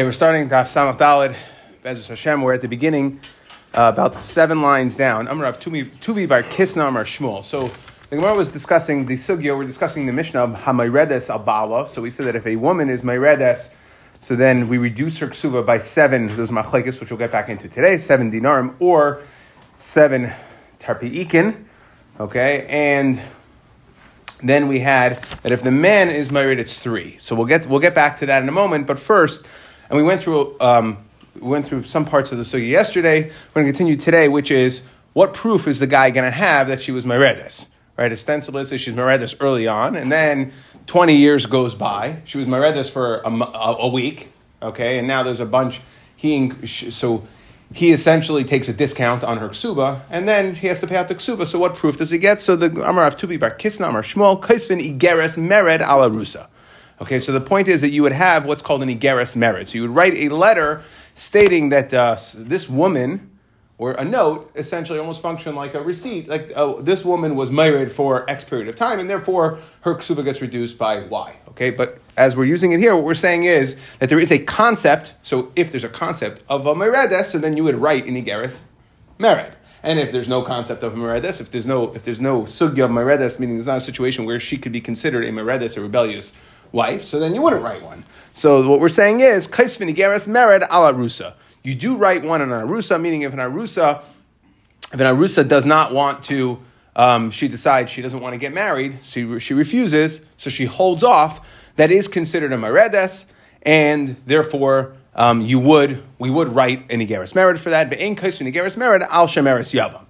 Okay, we're starting Daf Samach Dalid, Bezus Hashem. We're at the beginning, uh, about seven lines down. Amar of Tuvi Bar Kisna Amar Shmuel. So the Gemara was discussing the sugya. We're discussing the Mishnah of Hamayredes Abala. So we said that if a woman is Mayredes, so then we reduce her ksuva by seven, those machlekes, which we'll get back into today, seven dinarim, or seven tarpiikin. Okay, and then we had that if the man is married, it's three. So we'll get we'll get back to that in a moment. But first, and we went through um, we went through some parts of the sugi yesterday. We're going to continue today, which is what proof is the guy going to have that she was Meredes? Right? Ostensibly, say she's Meredes early on, and then 20 years goes by. She was Meredes for a, a, a, week, okay, and now there's a bunch. He so he essentially takes a discount on her ksuba, and then he has to pay out the ksuba. So what proof does he get? So the Amar of Tubi Bar Kisna Amar Shmuel Kaisvin Igeres Mered ala Rusa. Okay, so the point is that you would have what's called an Igeris merit. So you would write a letter stating that uh, this woman, or a note, essentially almost function like a receipt, like oh, this woman was married for X period of time, and therefore her ksuva gets reduced by Y. Okay, but as we're using it here, what we're saying is that there is a concept. So if there's a concept of a meredes, so then you would write an Igeris merit. And if there's no concept of meredes, if there's no if there's no sugya of meredes, meaning there's not a situation where she could be considered a meredes, a rebellious wife, so then you wouldn't write one. So what we're saying is, kaisvin igeres mered ala rusa. You do write one on an arusa, meaning if an arusa, if an arusa does not want to, um, she decides she doesn't want to get married, so she refuses, so she holds off. That is considered a meredes, and therefore um, you would we would write an igeres mered for that. But in kaisvin igeres mered al shemeres yavam.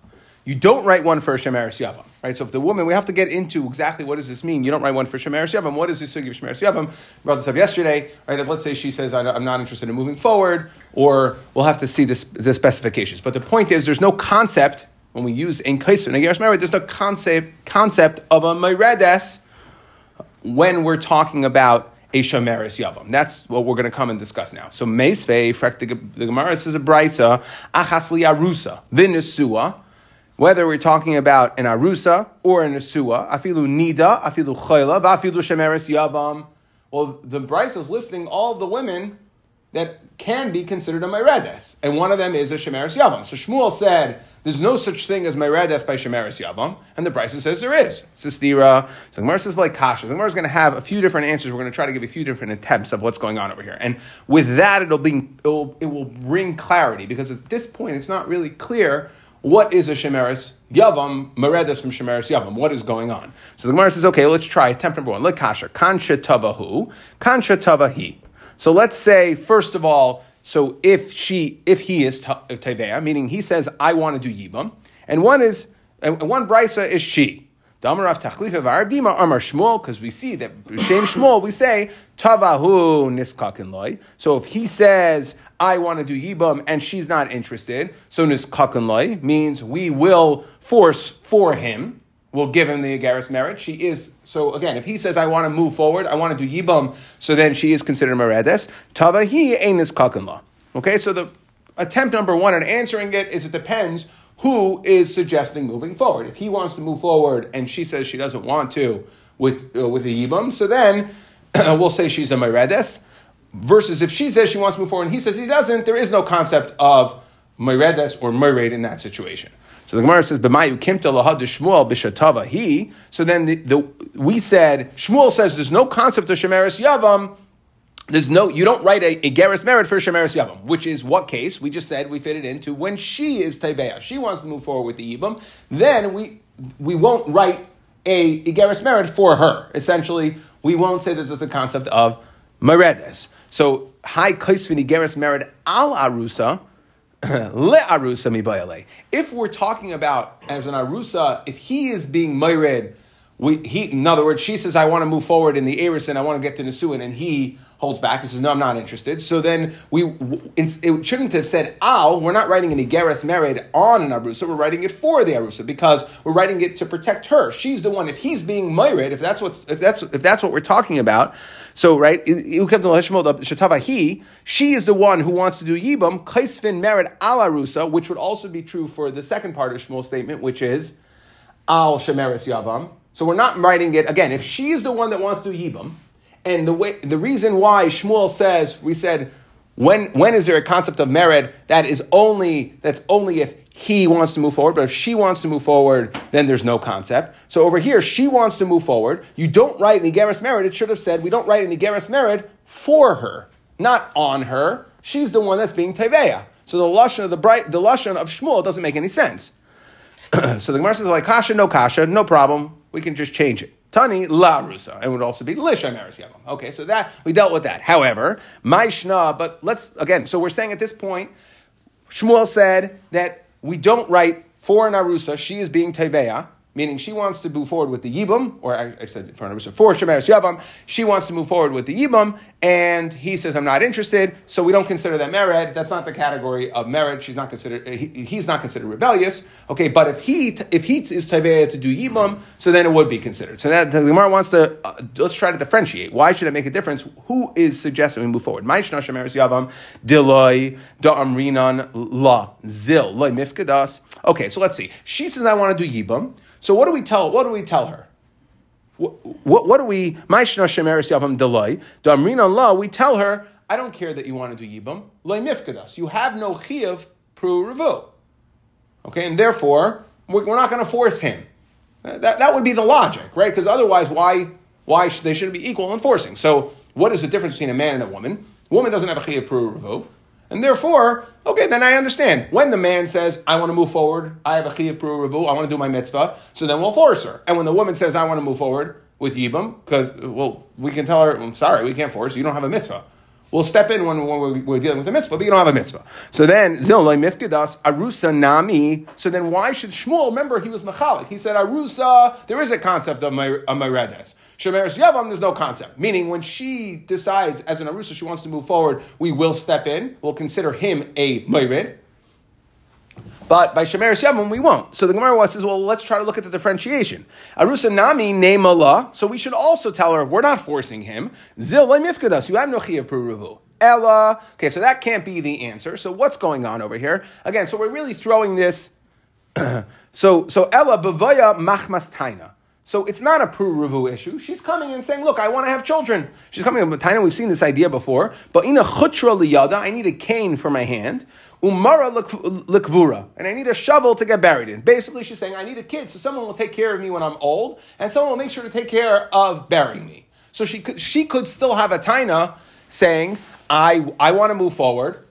You don't write one for a shemeres yavam. Right, so if the woman, we have to get into exactly what does this mean. You don't write one for Shemeres Yavam. What is the sugi of Shemeres Yavam? Um, we brought this up yesterday. Right, if let's say she says I'm not interested in moving forward, or we'll have to see this, the specifications. But the point is, there's no concept when we use in Kaiser and There's no concept concept of a Meredes when we're talking about a Shemeres Yavam. That's what we're going to come and discuss now. So Meisvei, the Gemara says a Brisa, Achasli Arusa, Vinisua whether we're talking about an arusa or an asua, afilu nida, afilu chayla, vafilu shemeres yavam. Well, the Bryce is listing all the women that can be considered a Meredes. And one of them is a Shemeres Yavam. So Shmuel said, there's no such thing as Meredes by Shemeres Yavam. And the Bryce says there is. Sistira. So Gemara says like Kasha. The Gemara is going to have a few different answers. We're going to try to give a few different attempts of what's going on over here. And with that, it'll be, it'll, it will bring clarity because at this point, it's not really clear what is a Shemeres Yavam, Meredes from Shemeres Yavam? What is going on? So the Gemara says, okay, let's try attempt number one. Lekasha, Kansha Tavahu, Kansha Tavahi. So let's say, first of all, so if she, if he is uh, Tevea, meaning he says, I want to do Yibam, and one is, and one brisa is she. Damarav Tachlifa Vardima Amar Shmuel, because we see that Shem Shmuel, we say Tavahu Niskakin Loy. So if he says, I want to do Yibam and she's not interested, so Niskakin Loy means we will force for him. We'll give him the Agaris merit. She is, so again, if he says, I want to move forward, I want to do Yibam, so then she is considered Meredes. Tavahi Ein Niskakin Law. Okay, so the attempt number one at answering it is it depends who is suggesting moving forward. If he wants to move forward and she says she doesn't want to with, uh, with a Yibam, so then we'll say she's a Meredes. Versus if she says she wants to move forward and he says he doesn't, there is no concept of Meredes or Mered in that situation. So the Gemara says, "B'mayu kimta lahad Shmuel b'shatava he." So then the, the, we said Shmuel says there's no concept of shemeres yavam there's no, you don't write a, a Geras merit for Shemeres Yavam, which is what case? We just said we fit it into when she is Tebeah. She wants to move forward with the Yibam, then we, we won't write a, a Geras merit for her. Essentially, we won't say this is the concept of Meredes. So, Hi Kaisvini Geras merit al Arusa, le Arusa mibayale. If we're talking about as an Arusa, if he is being Mered, we, he, in other words, she says, I want to move forward in the Eris and I want to get to Nisuin, and he holds back and says, No, I'm not interested. So then we, it shouldn't have said Al, we're not writing an Igeres Merid on an Arusa, we're writing it for the Arusa because we're writing it to protect her. She's the one, if he's being Merid, if that's, what's, if that's, if that's what we're talking about, so, right, she is the one who wants to do Yibam, Kaisvin Merid Al Arusa, which would also be true for the second part of Shmuel's statement, which is Al Shemeris Yavam. So we're not writing it again. If she's the one that wants to do Yibam, and the way the reason why Shmuel says we said when when is there a concept of mered that is only that's only if he wants to move forward, but if she wants to move forward, then there's no concept. So over here, she wants to move forward. You don't write an Igeris mered. It should have said we don't write an Igeris mered for her, not on her. She's the one that's being teveya. So the lashon of the bright, the lashon of Shmuel doesn't make any sense. so the Gemara says like kasha, no kasha, no problem. We can just change it. Tani la rusa. It would also be lisha meres yavam. Okay, so that we dealt with that. However, my shna. But let's again. So we're saying at this point, Shmuel said that we don't write for an arusa. She is being teveya meaning she wants to move forward with the Yibam, or I, I said for for Shemeres Yavam, she wants to move forward with the Yibam, and he says, I'm not interested, so we don't consider that mered. That's not the category of mered. She's not considered, he, he's not considered rebellious. Okay, but if he if he is Taveya to do Yibam, so then it would be considered. So that the Gemara wants to, uh, let's try to differentiate. Why should it make a difference? Who is suggesting we move forward? Maishna Shemeres Yavam, Diloi, Da'amrinan, La, Zil, Loi Mifkadas. Okay, so let's see. She says, I want to do Yibam. So what do we tell? What do we tell her? What, what, what do we? Delay. We tell her, I don't care that you want to do yibam. Loy mifkadas. You have no chiyuv pru revu. Okay, and therefore we're, we're not going to force him. That, that would be the logic, right? Because otherwise, why why should, they shouldn't be equal in forcing? So what is the difference between a man and a woman? Woman doesn't have a chiyuv pru revu. And therefore, okay, then I understand. When the man says, I want to move forward, I have a chiyuv pru revu, I want to do my mitzvah, so then we'll force her. And when the woman says, I want to move forward with yibam, because, well, we can tell her, I'm sorry, we can't force you, you don't have a mitzvah. We'll step in when, when we're dealing with a mitzvah, but you don't have a mitzvah. So then, Zilloy mifkidas arusa nami. So then, why should Shmuel remember he was machalik? He said arusa. There is a concept of meredes. Shemeres yavam. There's no concept. Meaning, when she decides as an arusa she wants to move forward, we will step in. We'll consider him a mered. But by Shemer Yavam, we won't. So the Gemara says, well, let's try to look at the differentiation. Arusa Nami name Allah. So we should also tell her, we're not forcing him. Zil mifkadas. You have no chiyav peruvu. Ella. Okay, so that can't be the answer. So what's going on over here? Again, so we're really throwing this. so so Ella bavaya machmas taina. So it's not a pru issue. She's coming and saying, "Look, I want to have children." She's coming up with a Taina. We've seen this idea before. But in a chutra liyada, I need a cane for my hand. Umara likvura, and I need a shovel to get buried in. Basically, she's saying, I need a kid, so someone will take care of me when I'm old, and someone will make sure to take care of burying me. So she could, she could still have a taina saying, I, I want to move forward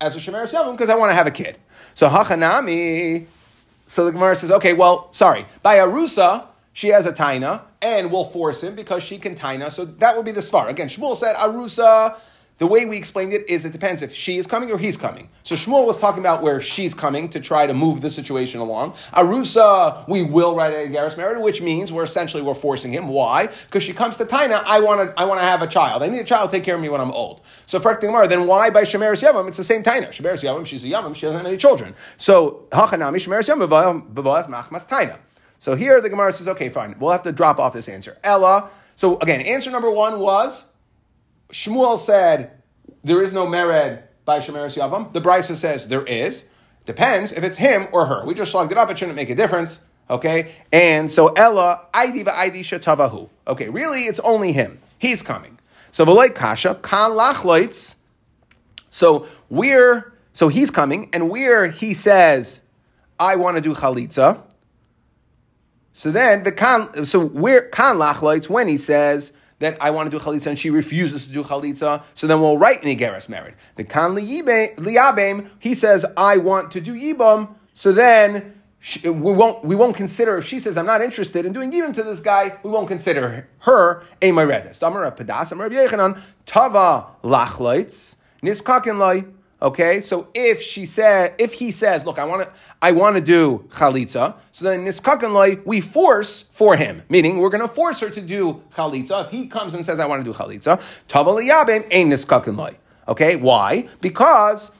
as a shemer seven because I want to have a kid. So hachanami. So the Gemara says, okay, well, sorry, by arusa she has a taina, and we'll force him because she can taina. So that would be the svar. Again, Shmuel said arusa the way we explained it is it depends if she is coming or he's coming. So Shmuel was talking about where she's coming to try to move the situation along. Arusa, we will write a Garis Merida, which means we're essentially we're forcing him. Why? Because she comes to Taina, I want to I want to have a child. I need a child to take care of me when I'm old. So Gemara, then why by Shemeris Yavam? It's the same Taina. Shemeris Yavam, she's a Yavam, she doesn't have any children. So Hachanami Shemeris Yavam Bavaf Machmas Taina. So here the Gemara says, okay, fine, we'll have to drop off this answer. Ella. So again, answer number one was Shmuel said there is no mered by Shemeres Yavam. The Brisa says there is. Depends if it's him or her. We just slugged it up. It shouldn't make a difference. Okay? And so Ella, ID ID Shatavahu. Okay, really, it's only him. He's coming. So Veloit Kasha, Kan Lachloitz. So we're, so he's coming, and where he says, I want to do Chalitza. So then, the kan, so where Kan Lachloitz, when he says, that I want to do chalitza and she refuses to do chalitza, so then we'll write an igeres married. The kan liyabim, he says I want to do yibam, so then we won't we won't consider if she says I'm not interested in doing yibam to this guy, we won't consider her a meredes. Damar pedas, Amar tava lachleitz niskakin loy. Okay, so if she said, if he says, "Look, I want to, I want to do chalitza," so then niskakan loy, we force for him, meaning we're going to force her to do chalitza. If he comes and says, "I want to do chalitza," tavaliyabim ain't niskakan loy. Okay, why? Because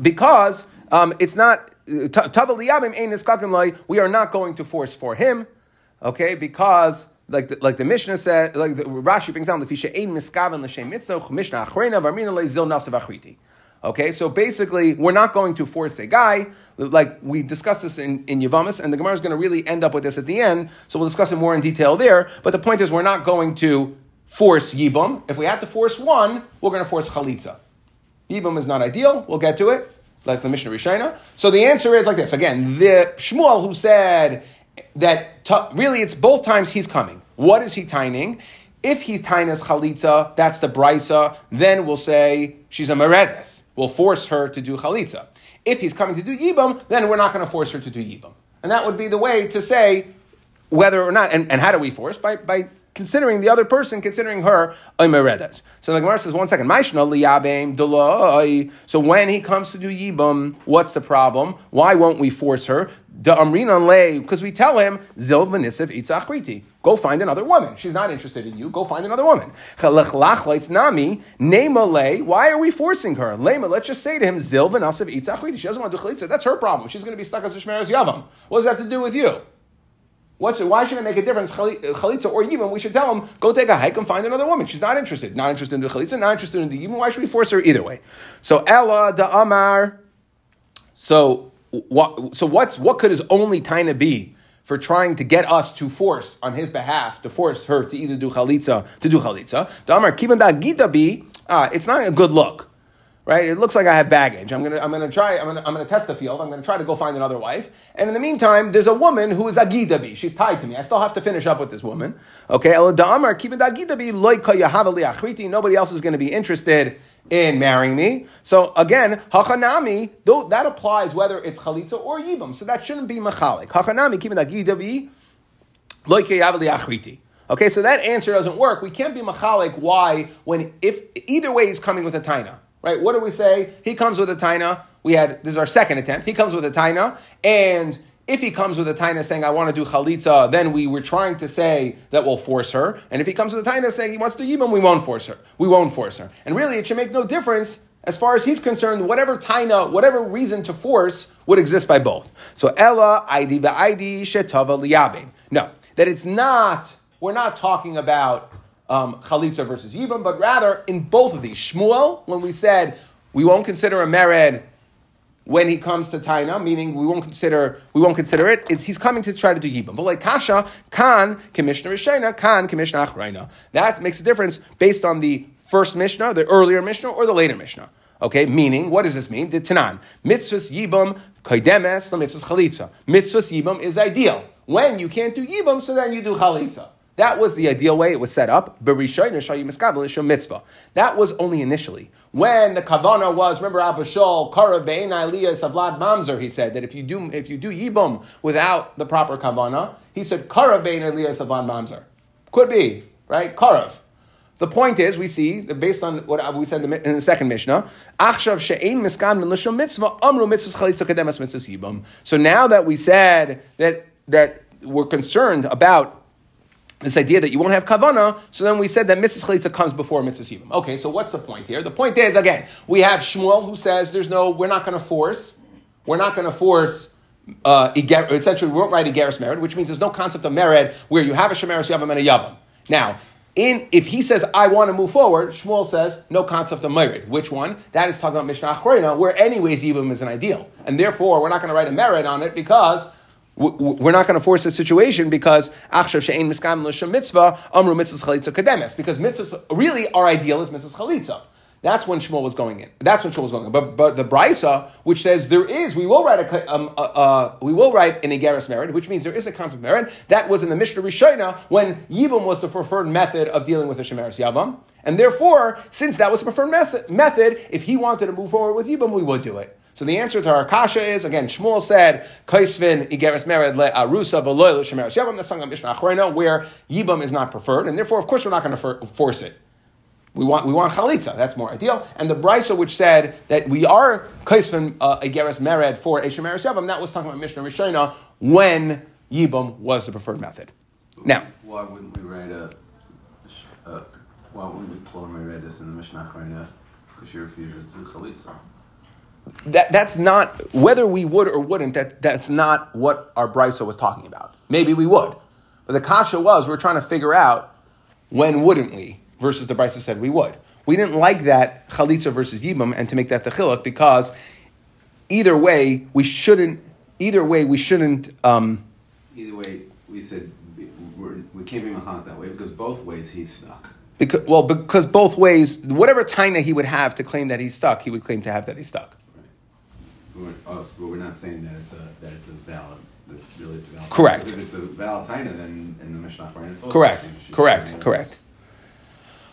because um, it's not tavaliyabim ain't niskakan loy. We are not going to force for him. Okay, because like the, like the Mishnah said, like the, Rashi brings down the fisha ein miskaven l'shem mitzvah Mishnah achrena varmina le'zil nasav achriti. Okay, so basically, we're not going to force a guy, like we discussed this in, in Yavamas, and the Gemara is going to really end up with this at the end, so we'll discuss it more in detail there. But the point is, we're not going to force Yibam. If we have to force one, we're going to force Chalitza. Yibam is not ideal. We'll get to it, like the Mishnah Rishina. So the answer is like this. Again, the Shmuel who said that t- really it's both times he's coming. What is he tining? If he's tainas chalitza, that's the brisa, then we'll say she's a meredes. We'll force her to do chalitza. If he's coming to do yibam, then we're not going to force her to do yibam. And that would be the way to say whether or not, and, and how do we force? By, by considering the other person, considering her a meredes. So the Gemara says, one second, so when he comes to do yibam, what's the problem? Why won't we force her? Because we tell him, Zil Go find another woman. She's not interested in you. Go find another woman. nami Why are we forcing her? Lema. Let's just say to him, Zil She doesn't want to do chalitza. That's her problem. She's going to be stuck as a shmeres yavam. What does that have to do with you? What's? Why should it make a difference, chalitza or yibam? We should tell him, go take a hike and find another woman. She's not interested. Not interested in the chalitza, not interested in the yibam. Why should we force her either way? So Ella da Amar. So what? So what's what could his only taina be for trying to get us to force on his behalf to force her to either do chalitza to do chalitza? Da Amar kiban gita be. Ah, it's not a good look right? It looks like I have baggage. I'm gonna, I'm gonna try, I'm gonna, I'm gonna test the field. I'm gonna try to go find another wife. And in the meantime, there's a woman who is agidabi. She's tied to me. I still have to finish up with this woman. Okay, nobody else is gonna be interested in marrying me. So again, hachanami, though that applies whether it's chalitza or yibam. So that shouldn't be machalik. Hachanami, kibin agidabi, loike yavali achriti. Okay, so that answer doesn't work. We can't be machalik. Why? When if either way he's coming with a taina. Right? What do we say? He comes with a taina. We had this is our second attempt. He comes with a taina, and if he comes with a taina saying I want to do chalitza, then we were trying to say that we'll force her. And if he comes with a taina saying he wants to do yibam, we won't force her. We won't force her. And really, it should make no difference as far as he's concerned. Whatever taina, whatever reason to force would exist by both. So ella id id shetava liyabim. No, that it's not. We're not talking about um, chalitza versus yibam, but rather in both of these. Shmuel, when we said we won't consider a mered when he comes to taina, meaning we won't consider we won't consider it. he's coming to try to do yibam. But like kasha, kan commissioner rishena, kan commissioner achreina. That makes a difference based on the first mishnah, the earlier mishnah, or the later mishnah. Okay, meaning, what does this mean? The Tanan. Mitzvahs yibam kaidemes the mitzvahs chalitza. Mitzvahs yibam is ideal. When you can't do yibam, so then you do chalitza. That was the ideal way it was set up. That was only initially. When the kavana was, remember Abba Shaul, Karav Be'en Aliyas of Vlad Mamzer, he said that if you do if you do Yibum without the proper kavana, he said Karav Be'en Aliyas of Vlad Mamzer. Could be, right? Karav. The point is, we see, that based on what we said in the, second Mishnah, Achshav. So now that we said that, that we're concerned about this idea that you won't have kavana, so then we said that mitzvah chalitza comes before mitzvah yibam. Okay, so what's the point here? The point is again, we have Shmuel who says there's no, we're not going to force, we're not going to force. Uh, essentially, we won't write Igeris mered, which means there's no concept of mered where you have a shemeris yavam and a yavam. Now, in, if he says, I want to move forward, Shmuel says, no concept of merid. Which one? That is talking about Mishnah Achrona, where anyways Yibam is an ideal. And therefore, we're not going to write a merid on it because we're not going to force a situation because achshav she'ein miskam l'shem mitzvah amru mitzvahs chalitza kademes because mitzvahs really our ideal is mitzvahs chalitza. That's when Shmuel was going in. That's when Shmuel was going in. But, but the Brisa, which says there is, we will write a, um, uh, uh, we will write an Igeris merit, which means there is a concept of merit. That was in the Mishnah Rishona when Yibam was the preferred method of dealing with the Shemeris Yavam. And therefore, since that was the preferred method, if he wanted to move forward with Yibam, we would do it. So the answer to our kasha is again. Shmuel said, "Kaisvin igeres mered le arusa v'loy l'shemeres yavam." That's about Mishnah Achrona, where yibam is not preferred, and therefore, of course, we're not going to force it. We want we want chalitza. That's more ideal. And the brisa which said that we are kaisvin uh, igeres mered for a shemeres yavam, that was talking about Mishnah Rishona when yibam was the preferred method. Now, why wouldn't we write a? Why wouldn't we formally write this in the Mishnah Achrona? Because she refuses to do chalitza that, that's not whether we would or wouldn't. That that's not what our brisa was talking about. Maybe we would, but the kasha was we're trying to figure out when wouldn't we versus the brisa said we would. We didn't like that chalitza versus yibam and to make that the chiluk because either way we shouldn't. Either way we shouldn't. Um, either way, we said we're, we can not be machanic that way because both ways he's stuck. Because, well, because both ways, whatever taina he would have to claim that he's stuck, he would claim to have that he's stuck. Oh, so we're not saying that it's a that it's a valid. That really, it's a valid. Correct. Because If it's a valid taina, then in the Mishnah, right? It's also Correct. Correct. Correct.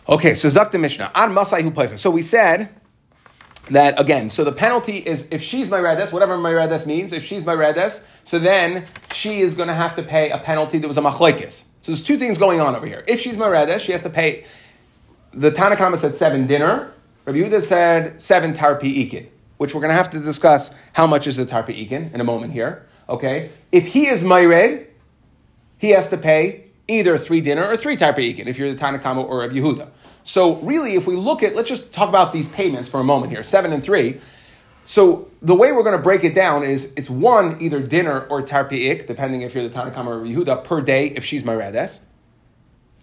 Okay, so Zak the Mishnah. An Masai hu pleicha. So we said that again, so the penalty is if she's my redes, whatever my redes means, if she's my redes, so then she is going to have to pay a penalty that was a machlekes. So there's two things going on over here. If she's my redes, she has to pay, the Tanakama said seven dinner, Rabbi Yehuda said seven tarpi ikin, which we're going to have to discuss how much is a tarpi ikin in a moment here. Okay? If he is my red, he has to pay either three dinner or three tarpi ikin if you're the Tanakama or Rabbi Yehuda. So really, if we look at, let's just talk about these payments for a moment here, seven and three. So the way we're going to break it down is it's one either dinner or tarpi'ik, depending if you're the Tanakama or Yehuda, per day if she's Meredes,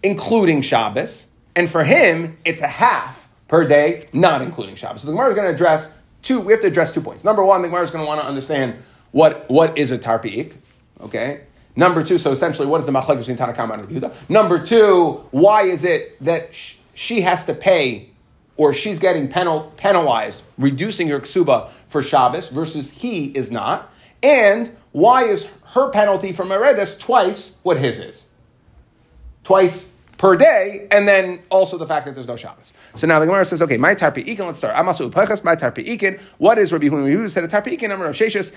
including Shabbos. And for him, it's a half per day, not including Shabbos. So the Gemara is going to address two, we have to address two points. Number one, the Gemara is going to want to understand what, what is a tarpi'ik, okay? Number two, so essentially, what is the machlek between Tanakama and Yehuda? Number two, why is it that sh- she has to pay or she's getting penal, penalized, reducing her ksuba for Shabbos versus he is not? And why is her penalty for Meredes twice what his is? Twice per day, and then also the fact that there's no Shabbos. So now the Gemara says, okay, my tarpi ikin, let's start. Amasu upachas, my tarpi ikin. What is Rabbi Hume? said a tarpi ikin, number of sheshes,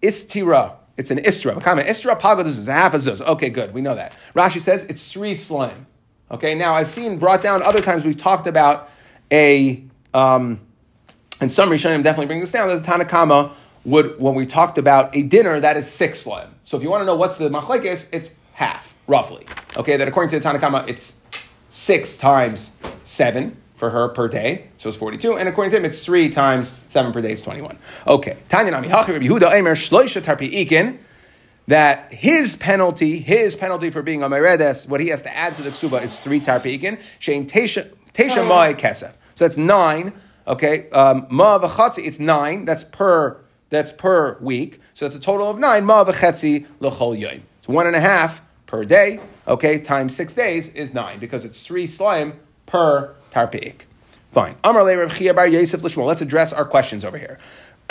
istira. It's an istra. Comment istra pagadus is a half a zuz. Okay, good. We know that. Rashi says it's three slime. Okay, now I've seen brought down other times we've talked about a, um, and some definitely bring this down that the Tanakama would, when we talked about a dinner, that is six slime. So if you want to know what's the machlekes, it's half, roughly. Okay, that according to the Tanakama, it's six times seven for her per day, so it's 42. And according to him, it's three times seven per day, it's 21. Okay. Tanya Nami Hachi Rabbi Yehuda Emer Shloisha Tarpi Ikin, that his penalty, his penalty for being a Meredes, what he has to add to the ksuba is three Tarpi Ikin, Shein Tesha Mai Kesef. So that's nine. Okay. Um, Ma v'chatzi, it's nine. That's per, that's per week. So that's a total of nine. Ma v'chatzi l'chol yoyim. So one and a half per day, okay, times six days is nine because it's three slime per tarpeik. Fine. Let's address our questions over here.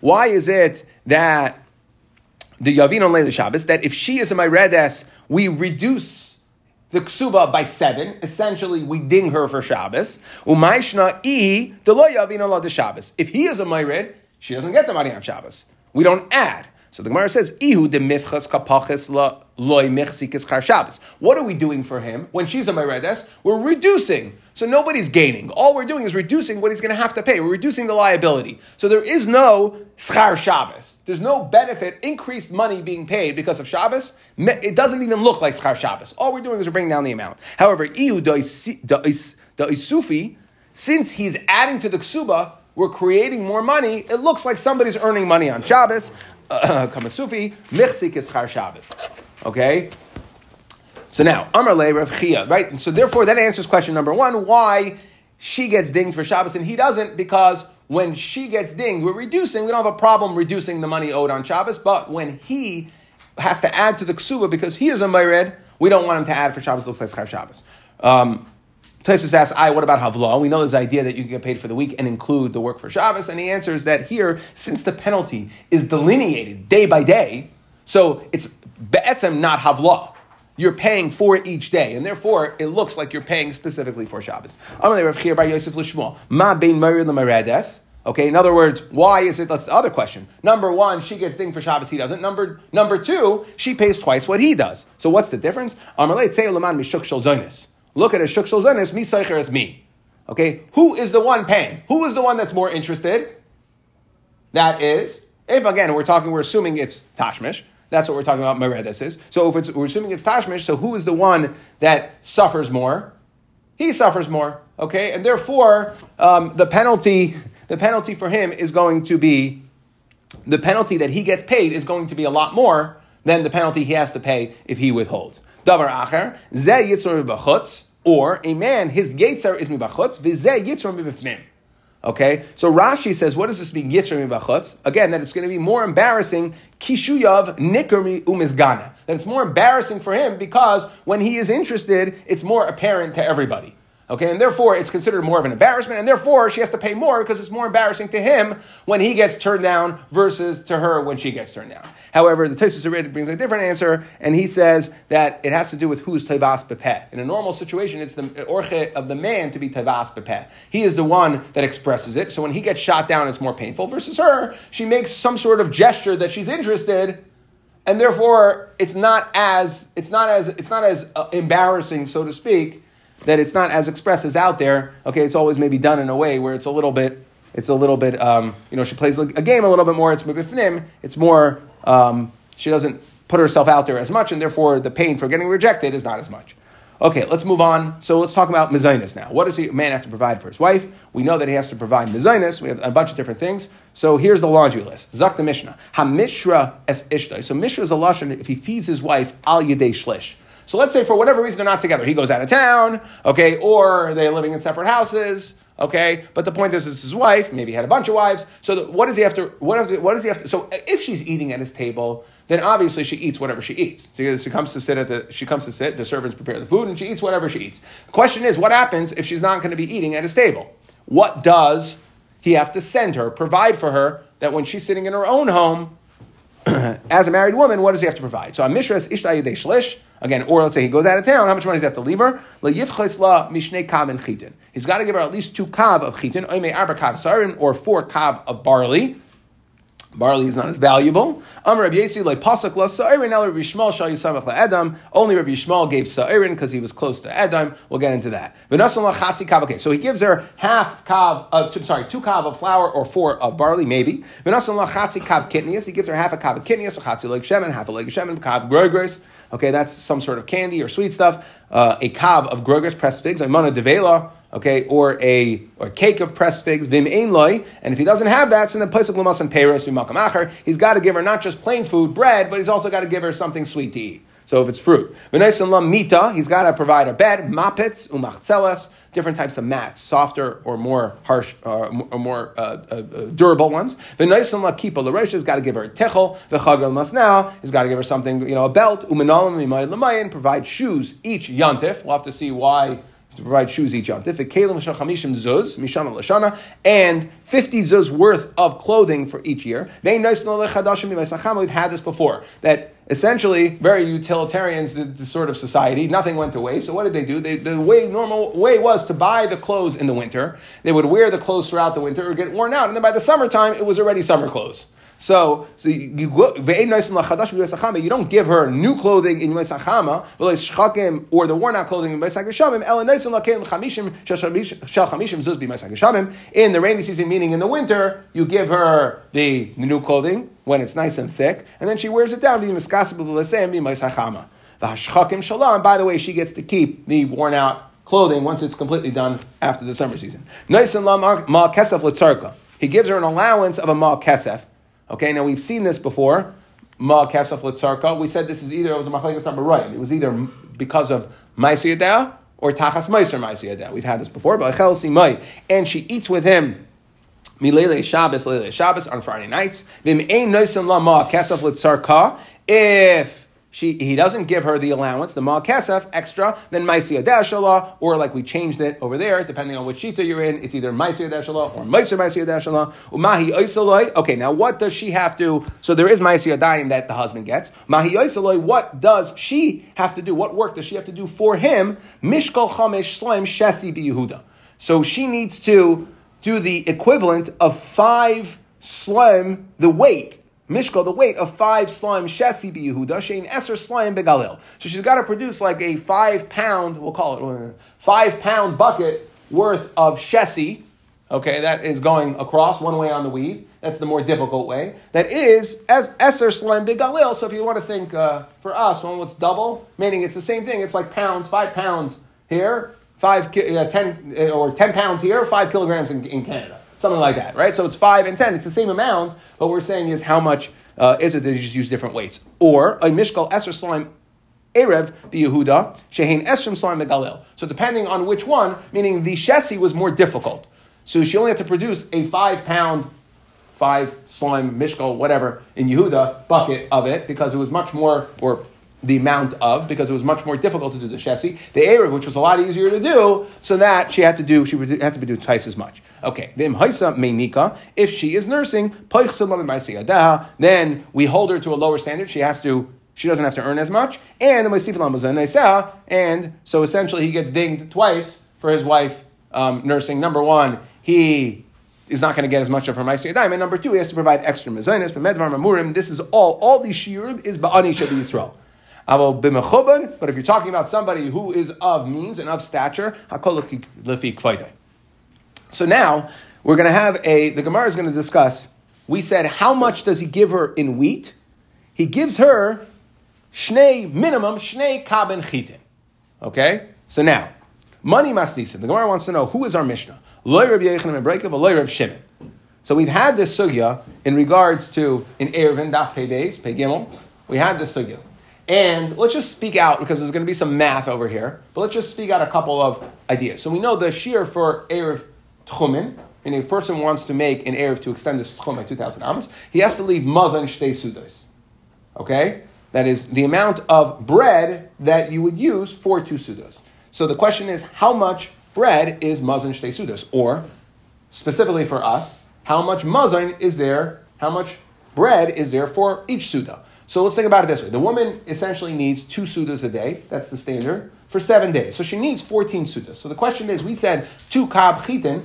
Why is it that the yavinon leish Shabbos that if she is a myredes, we reduce the ksuba by seven. Essentially, we ding her for Shabbos. Umaishna ihi delo yavinon de Shabbos. If he is a myred, she doesn't get the money on Shabbos. We don't add. So the Gemara says, "Ihu de mifchas kapachas la loy mechsikis char Shabbos." What are we doing for him when she's a meredes? We're reducing. So nobody's gaining. All we're doing is reducing what he's going to have to pay. We're reducing the liability. So there is no schar Shabbos. There's no benefit, increased money being paid because of Shabbos. It doesn't even look like schar Shabbos. All we're doing is we're bringing down the amount. However, ihu da since he's adding to the ksuba, we're creating more money. It looks like somebody's earning money on Shabbos. Kamasufi, is Char Shabbos. Okay? So now, Amar Le Rav Chia, right? And so therefore, that answers question number one why she gets dinged for Shabbos and he doesn't, because when she gets dinged, we're reducing, we don't have a problem reducing the money owed on Shabbos, but when he has to add to the ksuba because he is a Mayred, we don't want him to add for Shabbos, looks like Char Shabbos. Um, Tosfos asks, I, what about Havlah? We know this idea that you can get paid for the week and include the work for Shabbos. And he answers that here, since the penalty is delineated day by day, so it's be'etzem not Havlah. You're paying for each day, and therefore it looks like you're paying specifically for Shabbos. Okay, in other words, why is it? That's the other question. Number one, she gets dinged for Shabbos, he doesn't. Number number two, she pays twice what he does. So what's the difference? Look at a shuk sholzenis, mi seicher as me. Okay, who is the one paying? Who is the one that's more interested? That is, if again we're talking, we're assuming it's Tashmish. That's what we're talking about. Meredes is. So if we're assuming it's Tashmish, so who is the one that suffers more? He suffers more. Okay, and therefore um, the penalty, the penalty for him is going to be the penalty that he gets paid is going to be a lot more than the penalty he has to pay if he withholds. Davar acher, ze yitzur mibachutz, or a man, his yetzer is mibachutz, v'ze yitzur mibifnim. Okay, so Rashi says, what does this mean? Yitzrim b'chutz. Again, that it's going to be more embarrassing. Kishuyav nikermi umizgana. That it's more embarrassing for him because when he is interested, it's more apparent to everybody. Okay, and therefore it's considered more of an embarrassment, and therefore she has to pay more because it's more embarrassing to him when he gets turned down versus to her when she gets turned down. However, the Tosfos brings a different answer, and he says that it has to do with who's Tevas Bepeh. In a normal situation, it's the orche of the man to be Tevas Bepeh. He is the one that expresses it, so when he gets shot down, it's more painful. Versus her, she makes some sort of gesture that she's interested, and therefore it's not as it's not as it's not as uh, embarrassing, so to speak that it's not as express as out there. Okay, it's always maybe done in a way where it's a little bit, it's a little bit, um, you know, she plays a game a little bit more. It's mibifnim. It's more. Um, she doesn't put herself out there as much, and therefore the pain for getting rejected is not as much. Okay, let's move on. So let's talk about mezainis now. What does a man have to provide for his wife? We know that he has to provide mezainis. We have a bunch of different things. So here's the laundry list. Zak the Mishnah. Hamishra es ishtai. So Mishra is a lashon if he feeds his wife al yedei shlish. So let's say for whatever reason they're not together. He goes out of town, okay, or they're living in separate houses. Okay, but the point is, it's his wife. Maybe he had a bunch of wives. So the, what does he have to? What, has, what does he have to? So if she's eating at his table, then obviously she eats whatever she eats. So she comes to sit at the. She comes to sit. The servants prepare the food, and she eats whatever she eats. The question is, what happens if she's not going to be eating at his table? What does he have to send her, provide for her, that when she's sitting in her own home, as a married woman, what does he have to provide? So a mishras ishtay shlish. Again, or let's say he goes out of town, how much money does he have to leave her? He's got to give her at least two kav of chitin, or four kav of barley. Barley is not as valuable. Amr Rabbi Yosi like pasak la sa'irin. Now Rabbi Yishmael shal yisamach Adam. Only Rabbi Yishmael gave sa'irin because he was close to Edom. We'll get into that. V'nasan chatzi kav. So he gives her half kav. Uh, sorry, two kav of flour or four of barley, maybe. V'nasan chatzi kav kitnius. He gives her half a kav of kitnius, chatzi like shemen, half a of shemen, kav grogris. Okay, that's some sort of candy or sweet stuff. Uh, a kav of grogris pressed figs. Imana devela okay, or a or a cake of pressed figs, vim loy, and if he doesn't have that, so then pasuk lumas and v'makam acher, he's got to give her not just plain food, bread, but he's also got to give her something sweet to eat. So if it's fruit, v'naisin lam mita, he's got to provide a bed, mapits umachzelas, different types of mats, softer or more harsh uh, or more uh, uh, durable ones. V'naisin la kipa l'reish has got to give her a techel. V'chagal masnau, he's got to give her something, you know, a belt. Umenalim mimayid l'mayin, provide shoes each yantif. We'll have to see why to provide shoes each yontif. Kalim chamishim zuz mishana lashana, and fifty zuz worth of clothing for each year. We've had this before that. Essentially, very utilitarian sort of society. Nothing went away. So what did they do? They, the way normal way was to buy the clothes in the winter. They would wear the clothes throughout the winter or get worn out, and then by the summertime, it was already summer clothes. So, so you, you, you don't give her new clothing in Yom Sachama, or the worn out clothing in Yom In the rainy season, meaning in the winter, you give her the, new clothing when it's nice and thick, and then she wears it down. And by the way, she gets to keep the worn out clothing once it's completely done after the summer season. He gives her an allowance of a ma kesef. Okay, now we've seen this before. Ma kesef litzarka. We said this is either it was a machlekes right. It was either because of ma'asiyadeh or tachas meiser ma'asiyadeh. We've had this before. But echel simai, and she eats with him. Milele Shabbos, Lele Shabbos on Friday nights. Vim ein noisim la ma kesef litzarka. If she, he doesn't give her the allowance, the ma kesef, extra, then maisi adashala, or like we changed it over there, depending on which shita you're in, it's either maisi adashala or maiser maisi adashala, umahi oisaloi. Okay, now what does she have to, so there is maisi adayim that the husband gets. Mahi oisaloi, what does she have to do? What work does she have to do for him? Mishkal chamesh slime shesi Yehuda. So she needs to do the equivalent of five slime, the weight Mishka, the weight of five slime shesi be Yehuda, shein eser slime begalil. So she's got to produce like a five pound, we'll call it five pound bucket worth of shesi. Okay, that is going across one way on the weave. That's the more difficult way. That is as eser slime begalil. So if you want to think uh, for us, when it's double, meaning it's the same thing. It's like pounds, five pounds here, five, uh, ten uh, or ten pounds here, five kilograms in, in Canada something like that, right? So it's five and ten. It's the same amount, but we're saying is how much uh, is it that you just use different weights? Or a mishkal eser slime Erev the Yehuda, Shehin Esrim Slime Megalil. So depending on which one, meaning the Shesi was more difficult. So she only had to produce a five pound, five slime, mishkal, whatever, in Yehuda bucket of it because it was much more, or the amount of, because it was much more difficult to do the shesi. The Erev, which was a lot easier to do, so that she had to do, she would have to do twice as much. Okay, if she is nursing, then we hold her to a lower standard. She has to she doesn't have to earn as much. And and so essentially he gets dinged twice for his wife um, nursing. Number one, he is not going to get as much of her Yadayim. And number two, he has to provide extra mezainis. But Medvar Mamurim, this is all, all these shiurim is Ba'ani Shabi Yisrael. But if you're talking about somebody who is of means and of stature, so now we're going to have a, the Gemara is going to discuss, we said, how much does he give her in wheat? He gives her shnei, minimum, shnei kaben chitin. Okay? So now, money mastisim. The Gemara wants to know who is our Mishnah? Loy Reb Yochanan ben Broka, Loy Reb Shimon. So we've had this sugya in regards to in Eruvin, Daf Pei Beis, Pei Gimel. We had this sugya. And let's just speak out because there's going to be some math over here. But let's just speak out a couple of ideas. So we know the shear for Erev Tchumen, and if a person wants to make an Erev to extend this Tchum by 2,000 amos, he has to leave Mazan Shtei Sudas. Okay? That is the amount of bread that you would use for two Sudas. So the question is, how much bread is Mazan Shtei Sudas? Or, specifically for us, how much Mazan is there, how much bread is there for each Suda? So let's think about it this way. The woman essentially needs two sudas a day. That's the standard for seven days. So she needs 14 sudas. So the question is, we said two kav chitin,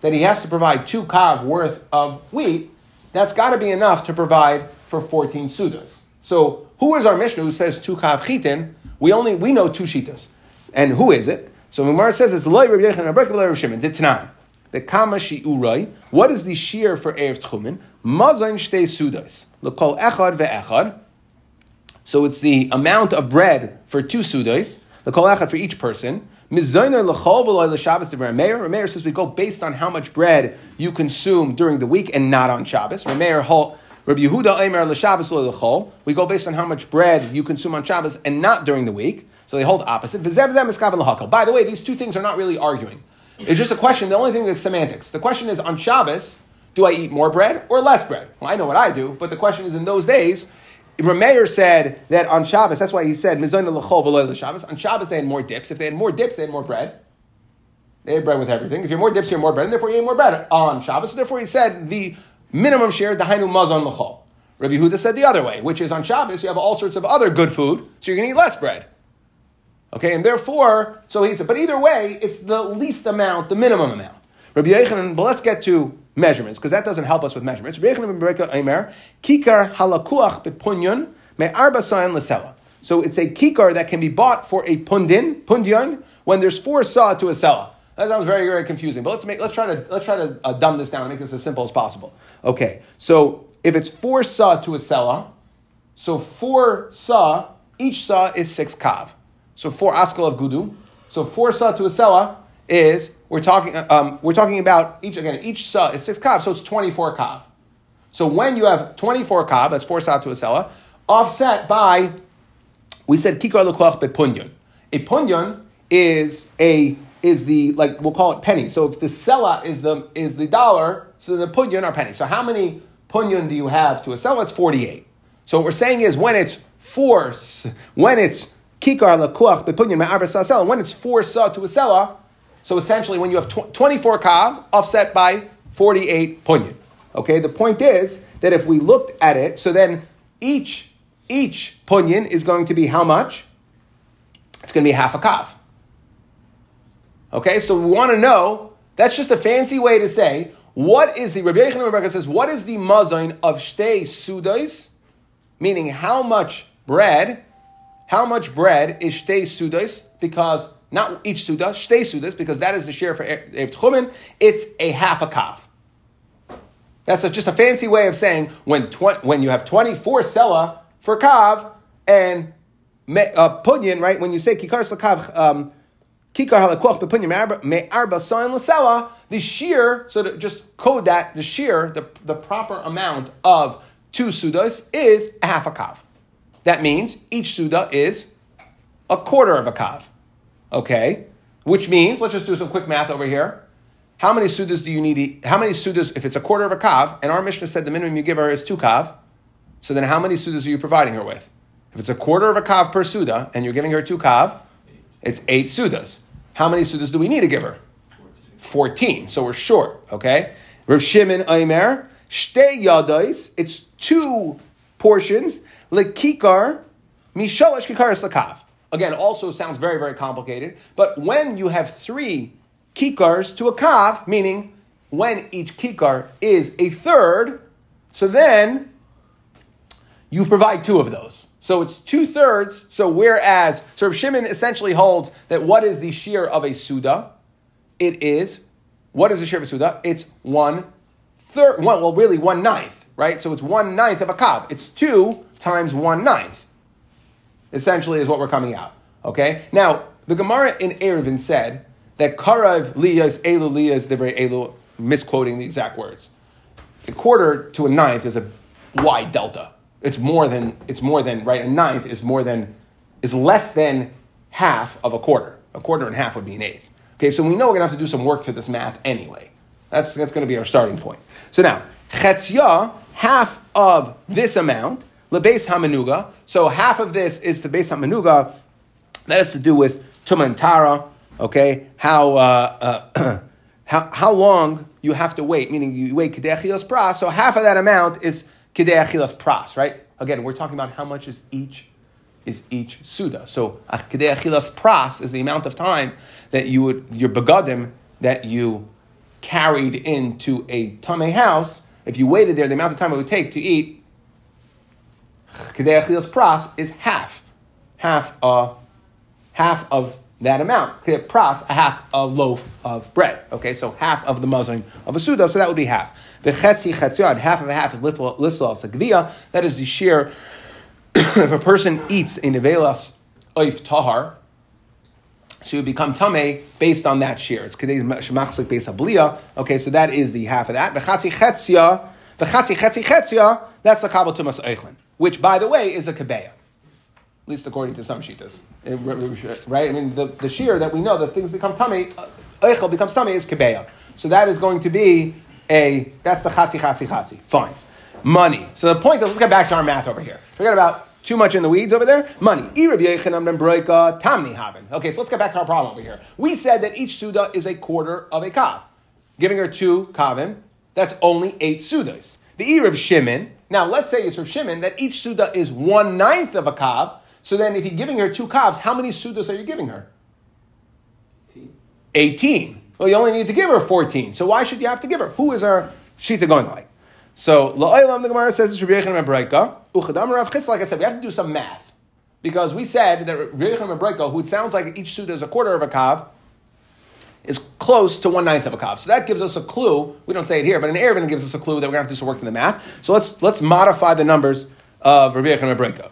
that he has to provide two kav worth of wheat. That's got to be enough to provide for 14 sudas. So who is our Mishnah who says two kav chitin? We only, we know two shitas. And who is it? So Mimar says it's loy Rabbi Yechon Shimon, Tanan. The kama shi'urai. What is the shear for Erev Tchumen? Mazain shtei sudas. L'kol echad ve'echad. So it's the amount of bread for two sudas. The kol echad for each person. Mizayner l'chol v'loy l'Shabbos to Rameir. Rameir says we go based on how much bread you consume during the week and not on Shabbos. Rameir hol. Rabbi Yehuda Eimer l'Shabbos l'chol. We go based on how much bread you consume on Shabbos and not during the week. So they hold opposite. By the way, these two things are not really arguing. It's just a question. The only thing is semantics. The question is on Shabbos, do I eat more bread or less bread? Well, I know what I do, but the question is in those days, Rameir said that on Shabbos, that's why he said, Shabbos. On Shabbos, they had more dips. If they had more dips, they had more bread. They had bread with everything. If you have more dips, you have more bread, and therefore you ate more bread on Shabbos. So therefore he said the minimum share, Dahainu Mazon L'chol. Rabbi Huda said the other way, which is on Shabbos, you have all sorts of other good food, so you're going to eat less bread. Okay, and therefore, so he said, but either way, it's the least amount, the minimum amount. Rabbi Yechanan, but let's get to measurements, because that doesn't help us with measurements. Kikar halakuach bepunyon me'arba sayan lesela. So it's a kikar that can be bought for a pundin, pundion, when there's four saw to a sella. That sounds very, very confusing. But let's make let's try to let's try to uh, dumb this down and make this as simple as possible. Okay, so if it's four saw to a sella, so four saw, each saw is six kav. So four askal of gudu. So four sa to a sella is we're talking um, we're talking about each again each sa is six kav, so it's twenty four kav. So when you have twenty four kav, that's four sa to a sella, offset by we said kikar lekoach bepunyon. A punyon is a is the like we'll call it penny. So if the sella is the is the dollar, so the punyon are penny. So how many punyon do you have to a sella? It's forty eight. So what we're saying is when it's force, when it's kikar lekoach bepunyon me'arba sa when it's four sa to a sella so essentially, when you have tw- 24 kav offset by 48 punyan. Okay, the point is that if we looked at it, so then each each punyan is going to be how much? It's going to be half a kav. Okay, so we want to know. That's just a fancy way to say what is the Rabbi Yechon says what is the mazain of shtei sudais, meaning how much bread, how much bread is shtei sudais because not each suda, shtei sudas, because that is the share for Erev Tchumen, it's a half a kav. That's a, just a fancy way of saying when, tw- when you have 24 sella for kav and me, uh, punyan, right? When you say kikar slakav, um, kikar halakoch bepunyan me'arba soin lasela, the shear, so to just code that, the shear, the, the proper amount of two sudas is a half a kav. That means each suda is a quarter of a kav. Okay? Which means, let's just do some quick math over here. how many sudas do you need? How many sudas, if it's a quarter of a kav, and our Mishnah said the minimum you give her is two kav, so then how many sudas are you providing her with? If it's a quarter of a kav per suda, and you're giving her two kav, it's eight sudas. How many sudas do we need to give her? 14. So we're short, okay? Rav Shimon Aimer, Shte Yadais, it's two portions, Lekikar, Mishalash Kikaris Lakav. Again, also sounds very, very complicated, but when you have three kikars to a kav, meaning when each kikar is a third, so then you provide two of those. So it's two thirds. So whereas, so Shimon essentially holds that what is the shear of a Suda? It is, what is the shear of a Suda? It's one third, one, well, really one ninth, right? So it's one ninth of a kav. It's two times one ninth, essentially, is what we're coming out. Okay? Now, the Gemara in Eruvin said that Karav Liyas Elu Liyas Divrei Elu, misquoting the exact words. A quarter to a ninth is a wide delta. It's more than it's more than right. A ninth is more than is less than half of a quarter. A quarter and half would be an eighth. Okay, so we know we're gonna have to do some work to this math anyway. That's that's gonna be our starting point. So now chetzia, half of this amount, lebase hamanuga. So half of this is the base hamanuga. That has to do with tumantara. Okay, how uh, uh, how how long you have to wait? Meaning you wait kedei pras. So half of that amount is Kidei achilas pras, right? Again, we're talking about how much is each is each suda. So kidei achilas pras is the amount of time that you would your begadim that you carried into a tame house. If you waited there, the amount of time it would take to eat kidei achilas pras is half, half uh, half of that amount. Pras, a half a loaf of bread. Okay, so half of the muzzling of a suda, so that would be half. The chetzi chetzion, half of a half is lifla sagvia. That is the shear. if a person eats a nevelas oif tahar, she would become tame based on that shear. It's kedei shemachzik based abliya. Okay, so that is the half of that. The chetzi chetzia, the chetzi chetzi chetzia, that's the kabel tumas eichlin, which by the way is a kebeya at least according to some shitas, right? I mean, the, the shear that we know that things become tummy, uh, eichel becomes tummy is kebeya. So that is going to be a, that's the chatzi, chatzi, chatzi. Fine. Money. So the point is, let's get back to our math over here. Forget about too much in the weeds over there. Money. Okay, so let's get back to our problem over here. We said that each suda is a quarter of a kav. Giving her two kavim, that's only eight sudas. The Irib Shimon, now let's say it's Rav Shimon that each suda is one ninth of a kav, so then, if you're giving her two calves, how many sudas are you giving her? 18. 18. Well, you only need to give her 14. So why should you have to give her? Who is our shita going like? So, La'olam, the Gemara says it's Rabbi Yochanan ben Broka. Uchadam Rav Chitz, like I said, we have to do some math. Because we said that Rabbi Yochanan ben Broka, who it sounds like each suda is a quarter of a kav, is close to one ninth of a kav. So that gives us a clue. We don't say it here, but in Eruvin gives us a clue that we're going to have to do some work in the math. So let's, let's modify the numbers of Rabbi Yochanan ben Broka.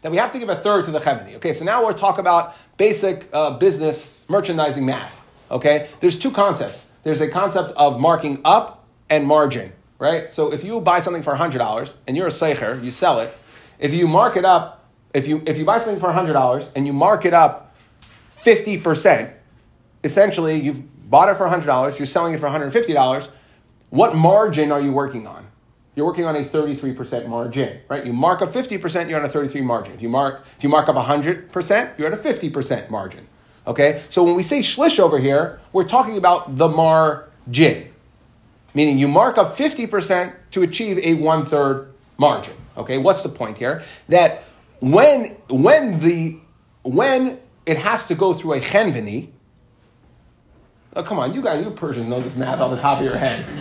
That we have to give a third to the chenveni. Okay, so now we're talking about basic uh, business merchandising math. Okay, there's two concepts. There's a concept of marking up and margin, right? So if you buy something for hundred dollars and you're a seicher, you sell it. If you mark it up, if you if you buy something for hundred dollars and you mark it up fifty percent, essentially you've bought it for hundred dollars, you're selling it for one hundred fifty dollars. What margin are you working on? you're working on a 33% margin, right? You mark up 50%, you're on a 33 margin. If you mark, if you mark up 100%, you're at a 50% margin. Okay? So when we say shlish over here, we're talking about the margin. Meaning you mark up 50% to achieve a one third margin. Okay, what's the point here? That when when the when it has to go through a chenveni, oh come on, you guys, you Persians know this math on the top of your head.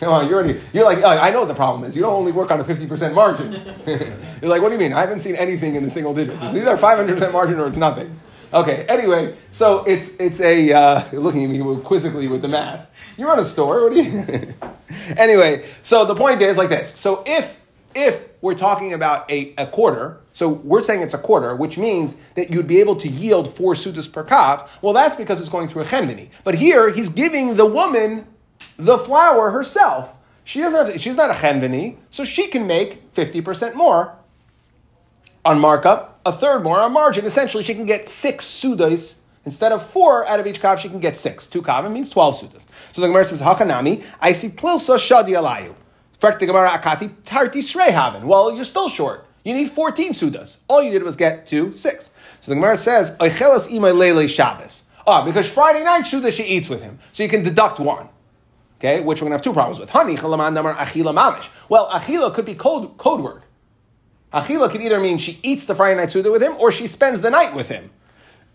Come on, you're, already, you're like, oh, I know what the problem is. You don't only work on a 50% margin. you're like, what do you mean? I haven't seen anything in the single digits. It's either 500% margin or it's nothing. Okay, anyway, so it's, it's a, uh, looking at me quizzically with the math. You run a store, what do you? anyway, so the point is like this. So if, if we're talking about a, a quarter, so we're saying it's a quarter, which means that you'd be able to yield four sudas per cup. Well, that's because it's going through a chenveni. But here, he's giving the woman the flour herself. She doesn't to, she's not a chenveni, so she can make 50% more on markup, a third more on margin. Essentially, she can get six sudas Instead of four out of each kav, she can get six. Two kavim means 12 sudas. So the Gemara says, Hakanami, I see plilsa shadi alayu. Well, you're still short. You need 14 sudas. All you did was get to six. So the Gemara says, Oichelas lele Shabbos. Ah, because Friday night suda she eats with him. So you can deduct one. Okay, which we're going to have two problems with. Honey, achila mamish. Well, achila could be code, code word. Achila could either mean she eats the Friday night suda with him or she spends the night with him.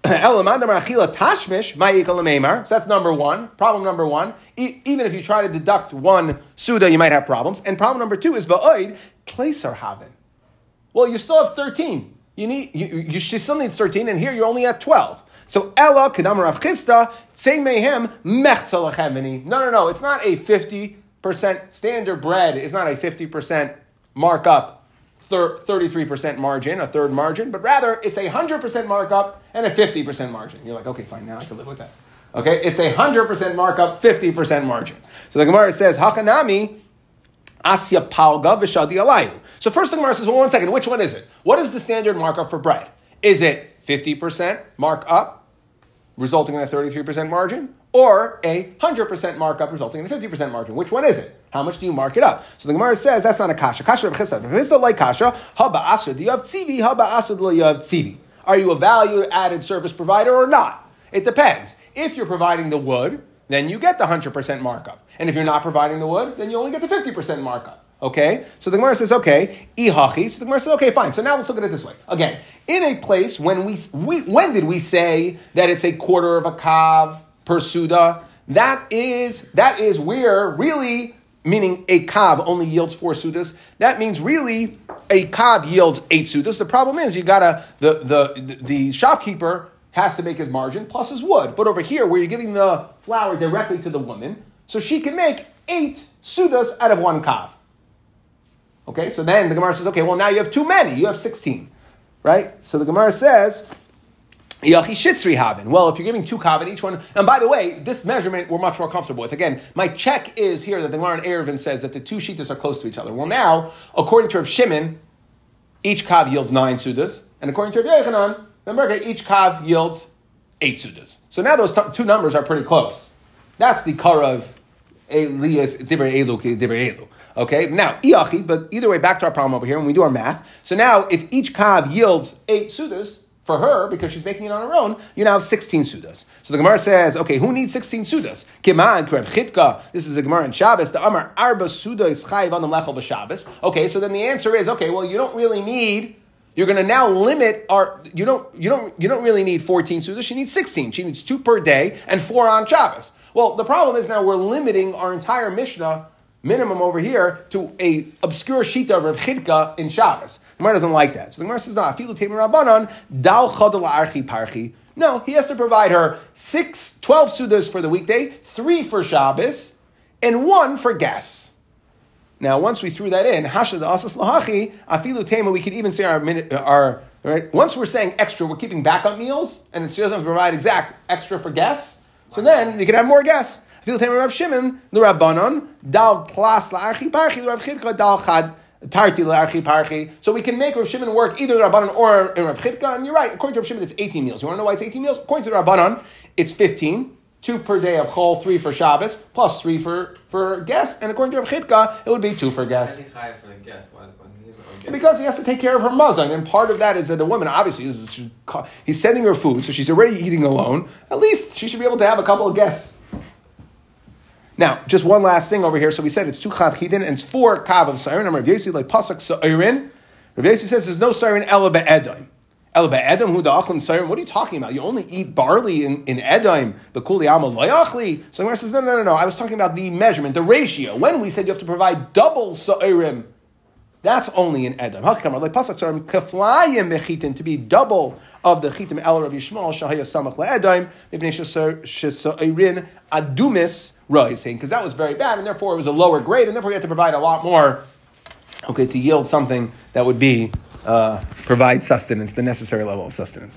So that's number one. Problem number one. E- even if you try to deduct one suda, you might have problems. And problem number two is va'oid kleser haven. Well, you still have thirteen. You need you, you, she still needs thirteen, and here you're only at twelve. So Ella kedam Rav Chisda say mehem mechzalachemini. No, no, no. It's not a fifty percent standard bread. It's not a fifty percent markup 33% margin, a third margin, but rather it's a 100% markup and a 50% margin. You're like, okay, fine, now I can live with that. Okay, it's a 100% markup, 50% margin. So the Gemara says, Hakanami, Asya Palga Vishadi Alayu. So first the Gemara says, well, one second, which one is it? What is the standard markup for bread? Is it 50% markup, resulting in a 33% margin? Or a 100% markup resulting in a 50% margin. Which one is it? How much do you mark it up? So the Gemara says that's not a kasha. Kasha chesed. If it's like kasha, haba asud yav tzivi, haba asud yav tzivi. Are you a value added service provider or not? It depends. If you're providing the wood, then you get the 100% markup. And if you're not providing the wood, then you only get the 50% markup. Okay? So the Gemara says, okay, ihachi. So the Gemara says, okay, fine. So now let's look at it this way. Again, in a place when we, we when did we say that it's a quarter of a kav? Per suda. That is that is where really meaning a kav only yields four sudas. That means really a kav yields eight sudas. The problem is you gotta the the the shopkeeper has to make his margin plus his wood. But over here, where you're giving the flour directly to the woman, so she can make eight sudas out of one kav. Okay, so then the Gemara says, okay, well now you have too many. You have sixteen, right? So the Gemara says. Well, if you're giving two kavin each one, and by the way, this measurement we're much more comfortable with. Again, my check is here that the Gemara Eruvin says that the two sheetas are close to each other. Well, now, according to Rav Shimon, each kav yields nine sudas, and according to Rav Yochanan, remember, each kav yields eight sudas. So now those t- two numbers are pretty close. That's the kar of Elias Divrei Elu Divrei Elu. Okay, now Iachi, but either way, back to our problem over here when we do our math. So now, if each kav yields eight sudas, for her, because she's making it on her own, you now have 16 sudas. So the Gemara says, okay, who needs 16 sudas? Kiman, Krev Chidka, this is the Gemara in Shabbos, the Amar Arba Suda is Chayiv on the Lechel B'Shabbos. Okay, so then the answer is, okay, well, you don't really need, you're going to now limit our, you don't, you don't, you don't really need 14 sudas, she needs 16. She needs two per day and four on Shabbos. Well, the problem is now we're limiting our entire Mishnah minimum over here to a obscure shita of Rav Chidka in Shabbos. Gemara doesn't like that. So the Gemara says, no, afilu temer rabbanon, dal chadal archi parchi. No, he has to provide her six, 12 sudas for the weekday, three for Shabbos, and one for guests. Now, once we threw that in, hasha the asas lahachi, afilu tema, we could even say our minute, our, right? Once we're saying extra, we're keeping backup meals, and she doesn't have to provide exact extra for guests. So then you can have more guests. Fil Tamer Rav Shimon, the Rabbanon, Dal Plas La'archi Parchi, Rav Chidka, Dal Chad, Tarti Parchi. So we can make Rav Shimon work either the Rabbanon or in Rav Chidka, and you're right, according to Rav Shimon, it's 18 meals. You want to know why it's 18 meals? According to the Rabbanon, it's 15, two per day of Chol, three for Shabbos, plus three for, for guests, and according to Rav Chidka, it would be two for guests. Because he has to take care of her muzzin, and part of that is that the woman obviously is, he's sending her food, so she's already eating alone. At least she should be able to have a couple of guests. Now, just one last thing over here. So we said it's two chav chidin and it's four kav of siren. Rav Yosi like pasuk siren. Rav Yosi says there's no siren ela be'Edom. Ela be'Edom hu da'achlim siren. What are you talking about? You only eat barley in, in Edom. Bekuli amal loyachli. So Gemara says no, no, no, no. I was talking about the measurement, the ratio. When we said you have to provide double siren. That's only in Edom. Hakamar like pasuk sarim kaflayim mechitin to be double of the chitim el Rav Yishmael shahaya samach le'edom mipnei shesairin adumis saying because that was very bad and therefore it was a lower grade and therefore you had to provide a lot more. Okay, to yield something that would be uh, provide sustenance, the necessary level of sustenance.